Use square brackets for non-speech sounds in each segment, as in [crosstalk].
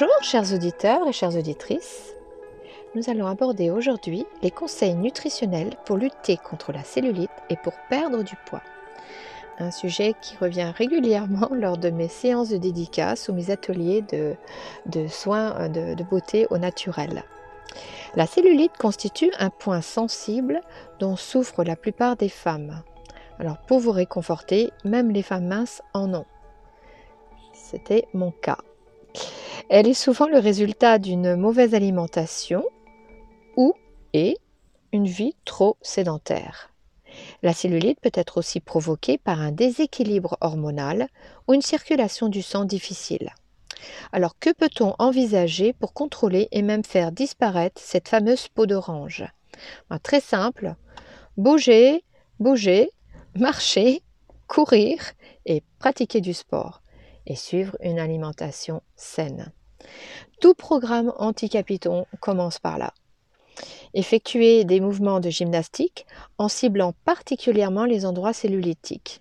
Bonjour chers auditeurs et chères auditrices. Nous allons aborder aujourd'hui les conseils nutritionnels pour lutter contre la cellulite et pour perdre du poids. Un sujet qui revient régulièrement lors de mes séances de dédicace ou mes ateliers de, soins de, de beauté au naturel. La cellulite constitue un point sensible dont souffrent la plupart des femmes. Alors pour vous réconforter, même les femmes minces en ont. C'était mon cas. Elle est souvent le résultat d'une mauvaise alimentation ou et une vie trop sédentaire. La cellulite peut être aussi provoquée par un déséquilibre hormonal ou une circulation du sang difficile. Alors que peut-on envisager pour contrôler et même faire disparaître cette fameuse peau d'orange? Ben, Très simple, bouger, bouger, marcher, courir et pratiquer du sport et suivre une alimentation saine. Tout programme anti-capiton commence par là. Effectuer des mouvements de gymnastique en ciblant particulièrement les endroits cellulitiques.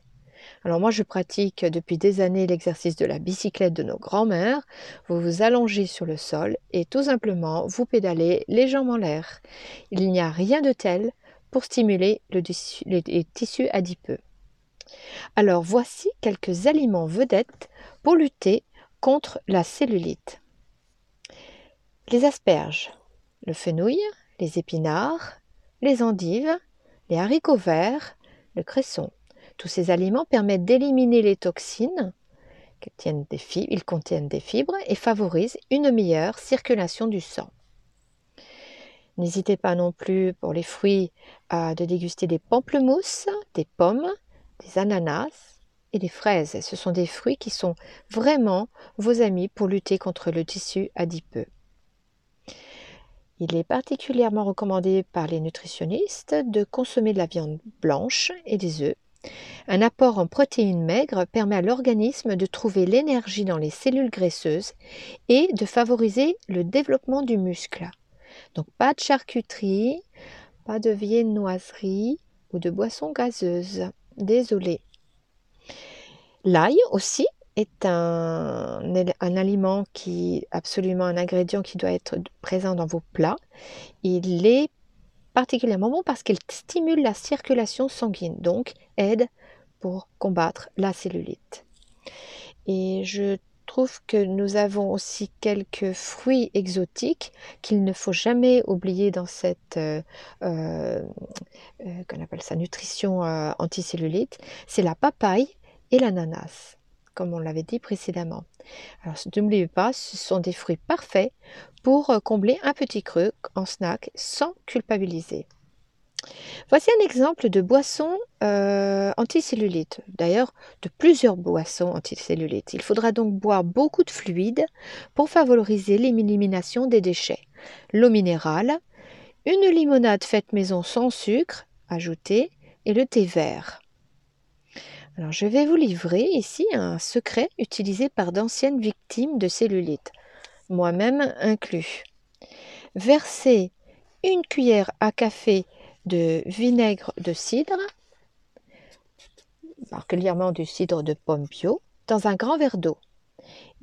Alors moi je pratique depuis des années l'exercice de la bicyclette de nos grands-mères. Vous vous allongez sur le sol et tout simplement vous pédalez les jambes en l'air. Il n'y a rien de tel pour stimuler le les tissus adipeux. Alors voici quelques aliments vedettes lutter contre la cellulite. Les asperges, le fenouil, les épinards, les endives, les haricots verts, le cresson. Tous ces aliments permettent d'éliminer les toxines, ils contiennent des fibres et favorisent une meilleure circulation du sang. N'hésitez pas non plus pour les fruits à de déguster des pamplemousses, des pommes, des ananas et des fraises. Ce sont des fruits qui sont vraiment vos amis pour lutter contre le tissu adipeux. Il est particulièrement recommandé par les nutritionnistes de consommer de la viande blanche et des œufs. Un apport en protéines maigres permet à l'organisme de trouver l'énergie dans les cellules graisseuses et de favoriser le développement du muscle. Donc pas de charcuterie, pas de viennoiserie ou de boissons gazeuses. Désolé. L'ail aussi est un, un, aliment qui, absolument un ingrédient qui doit être présent dans vos plats. Il est particulièrement bon parce qu'il stimule la circulation sanguine, donc aide pour combattre la cellulite. Et je trouve que nous avons aussi quelques fruits exotiques qu'il ne faut jamais oublier dans cette euh, euh, euh appelle ça, nutrition euh, anticellulite. C'est la papaye et l'ananas comme on l'avait dit précédemment. Alors n'oubliez pas, ce sont des fruits parfaits pour euh, combler un petit creux en snack sans culpabiliser. Voici un exemple de boisson euh, anticellulite, d'ailleurs de plusieurs boissons anticellulite. Il faudra donc boire beaucoup de fluide pour favoriser l'élimination des déchets. L'eau minérale, une limonade faite maison sans sucre ajoutée et le thé vert. Alors, je vais vous livrer ici un secret utilisé par d'anciennes victimes de cellulite, moi-même inclus. Versez une cuillère à café de vinaigre de cidre, particulièrement du cidre de pomme bio, dans un grand verre d'eau.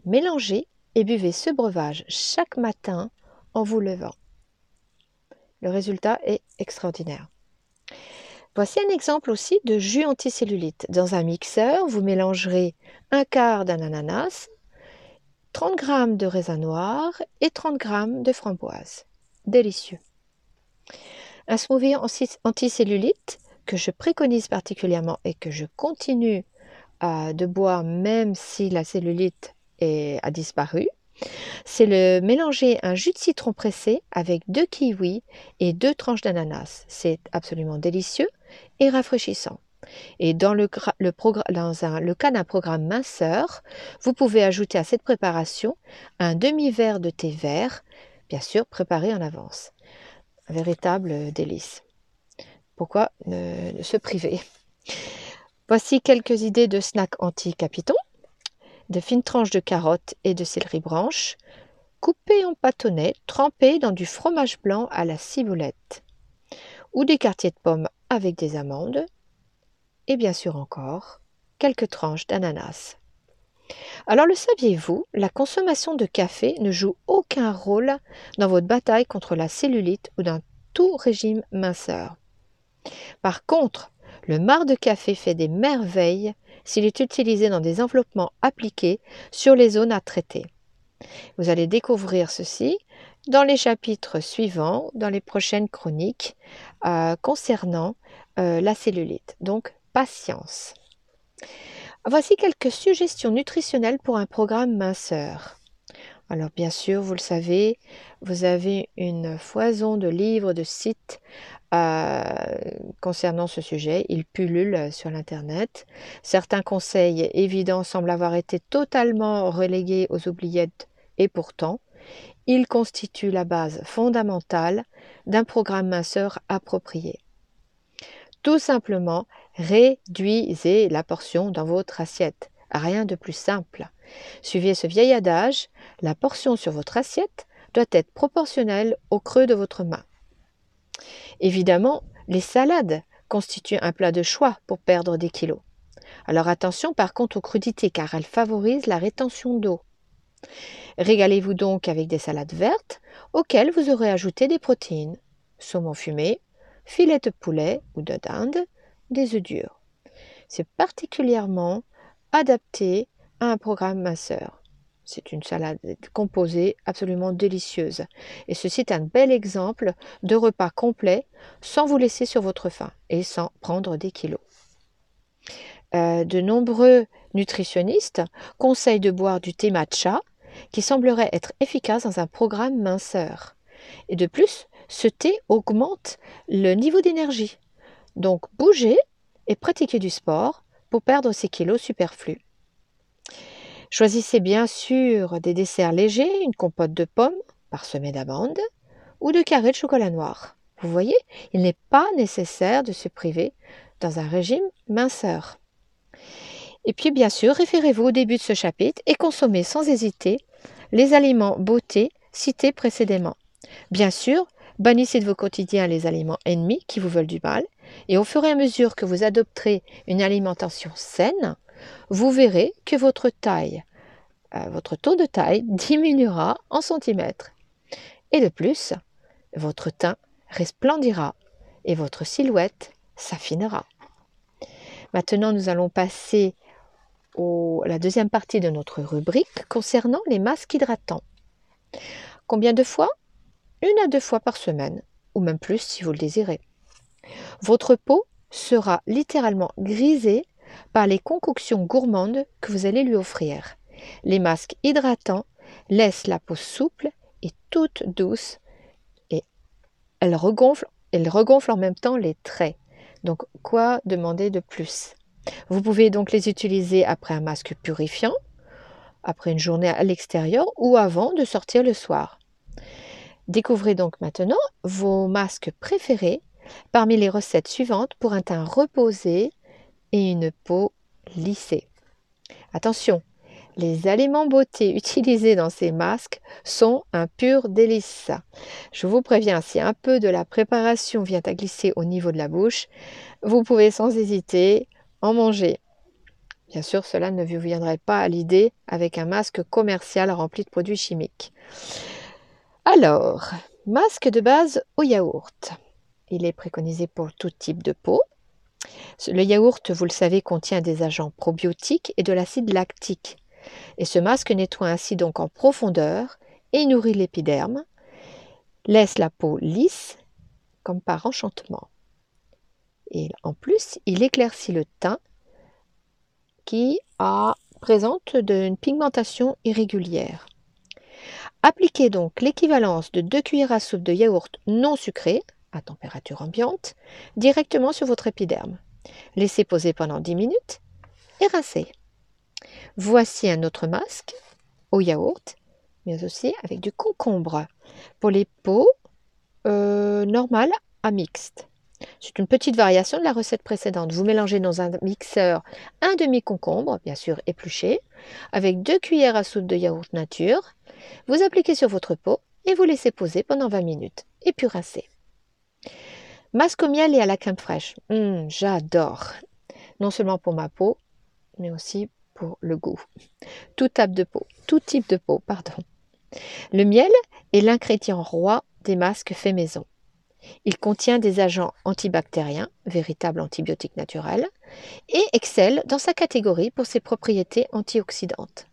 Mélangez et buvez ce breuvage chaque matin en vous levant. Le résultat est extraordinaire. Voici un exemple aussi de jus anticellulite. Dans un mixeur, vous mélangerez un quart d'un ananas, 30 g de raisin noir et 30 g de framboise. Délicieux. Un smoothie anticellulite que je préconise particulièrement et que je continue de boire même si la cellulite a disparu, c'est le mélanger un jus de citron pressé avec deux kiwis et deux tranches d'ananas. C'est absolument délicieux et rafraîchissant. Et dans le, cas d'un programme minceur, vous pouvez ajouter à cette préparation un demi-verre de thé vert, bien sûr préparé en avance. Un véritable délice. Pourquoi ne, se priver? Voici quelques idées de snacks anti-capiton. De fines tranches de carottes et de céleri branche, coupées en bâtonnets, trempées dans du fromage blanc à la ciboulette ou des quartiers de pommes avec des amandes, et bien sûr encore quelques tranches d'ananas. Alors le saviez-vous, la consommation de café ne joue aucun rôle dans votre bataille contre la cellulite ou dans tout régime minceur? Par contre, le marc de café fait des merveilles s'il est utilisé dans des enveloppements appliqués sur les zones à traiter. Vous allez découvrir ceci dans les chapitres suivants, dans les prochaines chroniques euh, concernant euh, la cellulite. Donc, patience. Voici quelques suggestions nutritionnelles pour un programme minceur. Alors bien sûr, vous le savez, vous avez une foison de livres, de sites euh, concernant ce sujet. Ils pullulent sur l'Internet. Certains conseils évidents semblent avoir été totalement relégués aux oubliettes et pourtant, ils constituent la base fondamentale d'un programme minceur approprié. Tout simplement, réduisez la portion dans votre assiette. Rien de plus simple. Suivez ce vieil adage, la portion sur votre assiette doit être proportionnelle au creux de votre main. Évidemment, les salades constituent un plat de choix pour perdre des kilos. Alors attention par contre aux crudités car elles favorisent la rétention d'eau. Régalez-vous donc avec des salades vertes auxquelles vous aurez ajouté des protéines, saumon fumé, filet de poulet ou de dinde, des œufs durs. C'est particulièrement adapté un programme minceur. C'est une salade composée absolument délicieuse. Et ceci est un bel exemple de repas complet sans vous laisser sur votre faim et sans prendre des kilos. Euh, de nombreux nutritionnistes conseillent de boire du thé matcha qui semblerait être efficace dans un programme minceur. Et de plus, ce thé augmente le niveau d'énergie. Donc bougez et pratiquez du sport pour perdre ces kilos superflus. Choisissez bien sûr des desserts légers, une compote de pommes parsemée d'amandes ou de carrés de chocolat noir. Vous voyez, il n'est pas nécessaire de se priver dans un régime minceur. Et puis bien sûr, référez-vous au début de ce chapitre et consommez sans hésiter les aliments beauté cités précédemment. Bien sûr, bannissez de vos quotidiens les aliments ennemis qui vous veulent du mal, et au fur et à mesure que vous adopterez une alimentation saine, vous verrez que votre taille, euh, votre taux de taille [laughs] diminuera en centimètres. Et de plus, votre teint resplendira et votre silhouette s'affinera. Maintenant, nous allons passer à la deuxième partie de notre rubrique concernant les masques hydratants. Combien de fois? Une à deux fois par semaine, ou même plus si vous le désirez. Votre peau sera littéralement grisée par les concoctions gourmandes que vous allez lui offrir. Les masques hydratants laissent la peau souple et toute douce et elle regonfle, elle regonfle en même temps les traits. Donc quoi demander de plus? Vous pouvez donc les utiliser après un masque purifiant, après une journée à l'extérieur ou avant de sortir le soir. Découvrez donc maintenant vos masques préférés parmi les recettes suivantes pour un teint reposé une peau lissée. Attention, les aliments beauté utilisés dans ces masques sont un pur délice. Je vous préviens, si un peu de la préparation vient à glisser au niveau de la bouche, vous pouvez sans hésiter en manger. Bien sûr, cela ne vous viendrait pas à l'idée avec un masque commercial rempli de produits chimiques. Alors, masque de base au yaourt. Il est préconisé pour tout type de peau. Le yaourt, vous le savez, contient des agents probiotiques et de l'acide lactique. Et ce masque nettoie ainsi donc en profondeur et nourrit l'épiderme, laisse la peau lisse comme par enchantement. Et en plus, il éclaircit le teint qui présente une pigmentation irrégulière. Appliquez donc l'équivalence de 2 cuillères à soupe de yaourt non sucré à température ambiante directement sur votre épiderme. Laissez poser pendant 10 minutes et rincez. Voici un autre masque au yaourt, mais aussi avec du concombre pour les peaux euh, normales à mixte. C'est une petite variation de la recette précédente. Vous mélangez dans un mixeur un demi-concombre, bien sûr épluché, avec deux cuillères à soupe de yaourt nature. Vous appliquez sur votre peau et vous laissez poser pendant 20 minutes. Et puis rincez. Masque au miel et à la crème fraîche. Hum, j'adore. Non seulement pour ma peau, mais aussi pour le goût. Tout type de peau, tout type de peau, pardon. Le miel est l'ingrédient roi des masques faits maison. Il contient des agents antibactériens, véritables antibiotiques naturels, et excelle dans sa catégorie pour ses propriétés antioxydantes.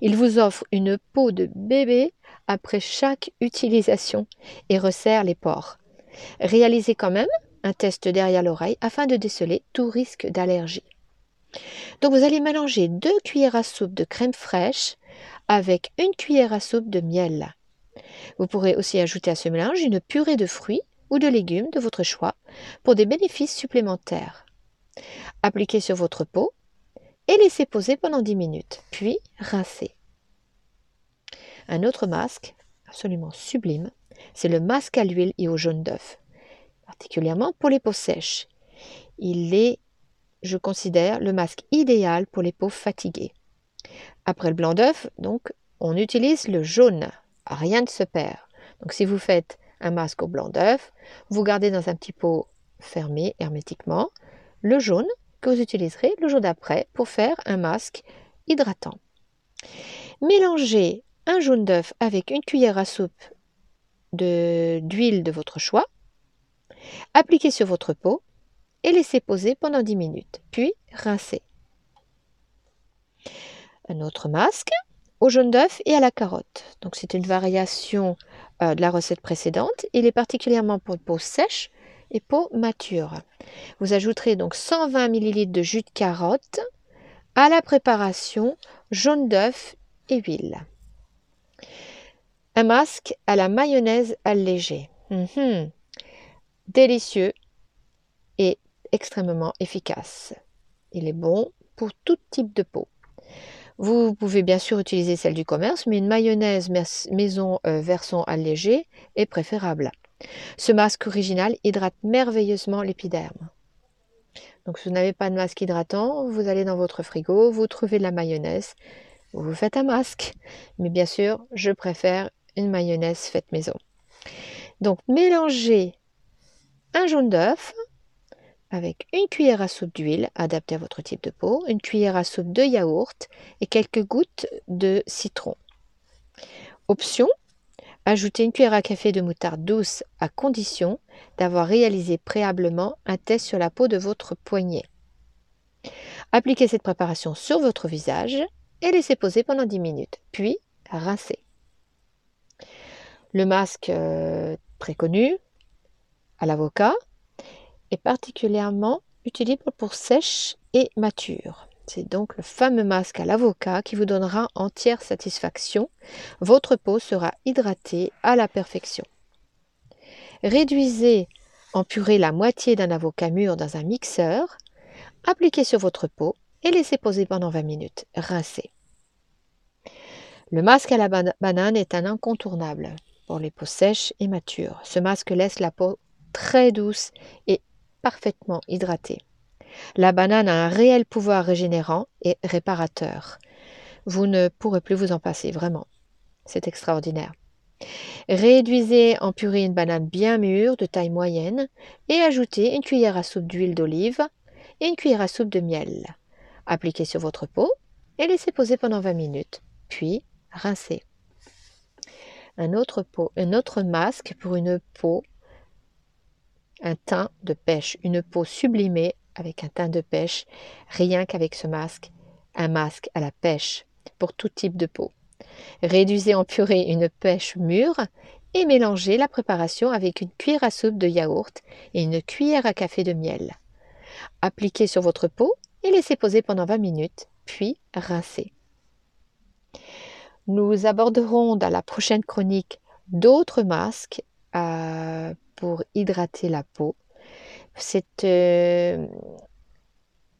Il vous offre une peau de bébé après chaque utilisation et resserre les pores. Réalisez quand même un test derrière l'oreille afin de déceler tout risque d'allergie. Donc vous allez mélanger deux cuillères à soupe de crème fraîche avec une cuillère à soupe de miel. Vous pourrez aussi ajouter à ce mélange une purée de fruits ou de légumes de votre choix pour des bénéfices supplémentaires. Appliquez sur votre peau et laissez poser pendant 10 minutes, puis rincez. Un autre masque, absolument sublime, c'est le masque à l'huile et au jaune d'œuf, particulièrement pour les peaux sèches. Il est, je considère, le masque idéal pour les peaux fatiguées. Après le blanc d'œuf, donc, on utilise le jaune. Rien ne se perd. Donc si vous faites un masque au blanc d'œuf, vous gardez dans un petit pot fermé hermétiquement le jaune que vous utiliserez le jour d'après pour faire un masque hydratant. Mélangez un jaune d'œuf avec une cuillère à soupe d'huile de, votre choix. Appliquez sur votre peau et laissez poser pendant 10 minutes, puis rincez. Un autre masque au jaune d'œuf et à la carotte. Donc c'est une variation euh, de la recette précédente. Il est particulièrement pour peau sèche et peau mature. Vous ajouterez donc 120 ml de jus de carotte à la préparation jaune d'œuf et huile. Un masque à la mayonnaise allégée. Mhm. Délicieux et extrêmement efficace. Il est bon pour tout type de peau. Vous pouvez bien sûr utiliser celle du commerce, mais une mayonnaise maison euh, version allégée est préférable. Ce masque original hydrate merveilleusement l'épiderme. Donc si vous n'avez pas de masque hydratant, vous allez dans votre frigo, vous trouvez de la mayonnaise, vous faites un masque. Mais bien sûr, je préfère une mayonnaise faite maison. Donc mélangez un jaune d'œuf avec une cuillère à soupe d'huile adaptée à votre type de peau, une cuillère à soupe de yaourt et quelques gouttes de citron. Option Ajoutez une cuillère à café de moutarde douce à condition d'avoir réalisé préalablement un test sur la peau de votre poignet. Appliquez cette préparation sur votre visage et laissez poser pendant 10 minutes, puis rincez. Le masque euh, très connu à l'avocat est particulièrement utilisé pour sèche et mature. C'est donc le fameux masque à l'avocat qui vous donnera entière satisfaction. Votre peau sera hydratée à la perfection. Réduisez en purée la moitié d'un avocat mûr dans un mixeur, appliquez sur votre peau et laissez poser pendant 20 minutes. Rincez. Le masque à la banane est un incontournable pour les peaux sèches et matures. Ce masque laisse la peau très douce et parfaitement hydratée. La banane a un réel pouvoir régénérant et réparateur. Vous ne pourrez plus vous en passer, vraiment. C'est extraordinaire. Réduisez en purée une banane bien mûre, de taille moyenne, et ajoutez une cuillère à soupe d'huile d'olive et une cuillère à soupe de miel. Appliquez sur votre peau et laissez poser pendant 20 minutes, puis rincez. Un autre, masque pour une peau, un teint de pêche, une peau sublimée avec un teint de pêche, rien qu'avec ce masque, un masque à la pêche pour tout type de peau. Réduisez en purée une pêche mûre et mélangez la préparation avec une cuillère à soupe de yaourt et une cuillère à café de miel. Appliquez sur votre peau et laissez poser pendant 20 minutes, puis rincez. Nous aborderons dans la prochaine chronique d'autres masques euh, pour hydrater la peau c'est euh,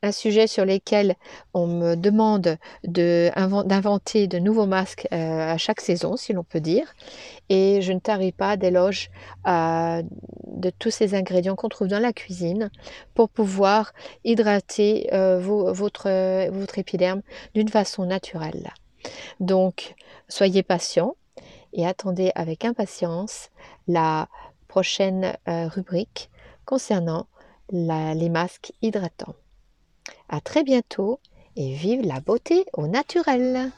un sujet sur lequel on me demande d'inventer de, nouveaux masques euh, à chaque saison, si l'on peut dire. Et je ne tarie pas d'éloges de tous ces ingrédients qu'on trouve dans la cuisine pour pouvoir hydrater votre épiderme d'une façon naturelle. Donc, soyez patient et attendez avec impatience la prochaine rubrique concernant les masques hydratants. À très bientôt et vive la beauté au naturel.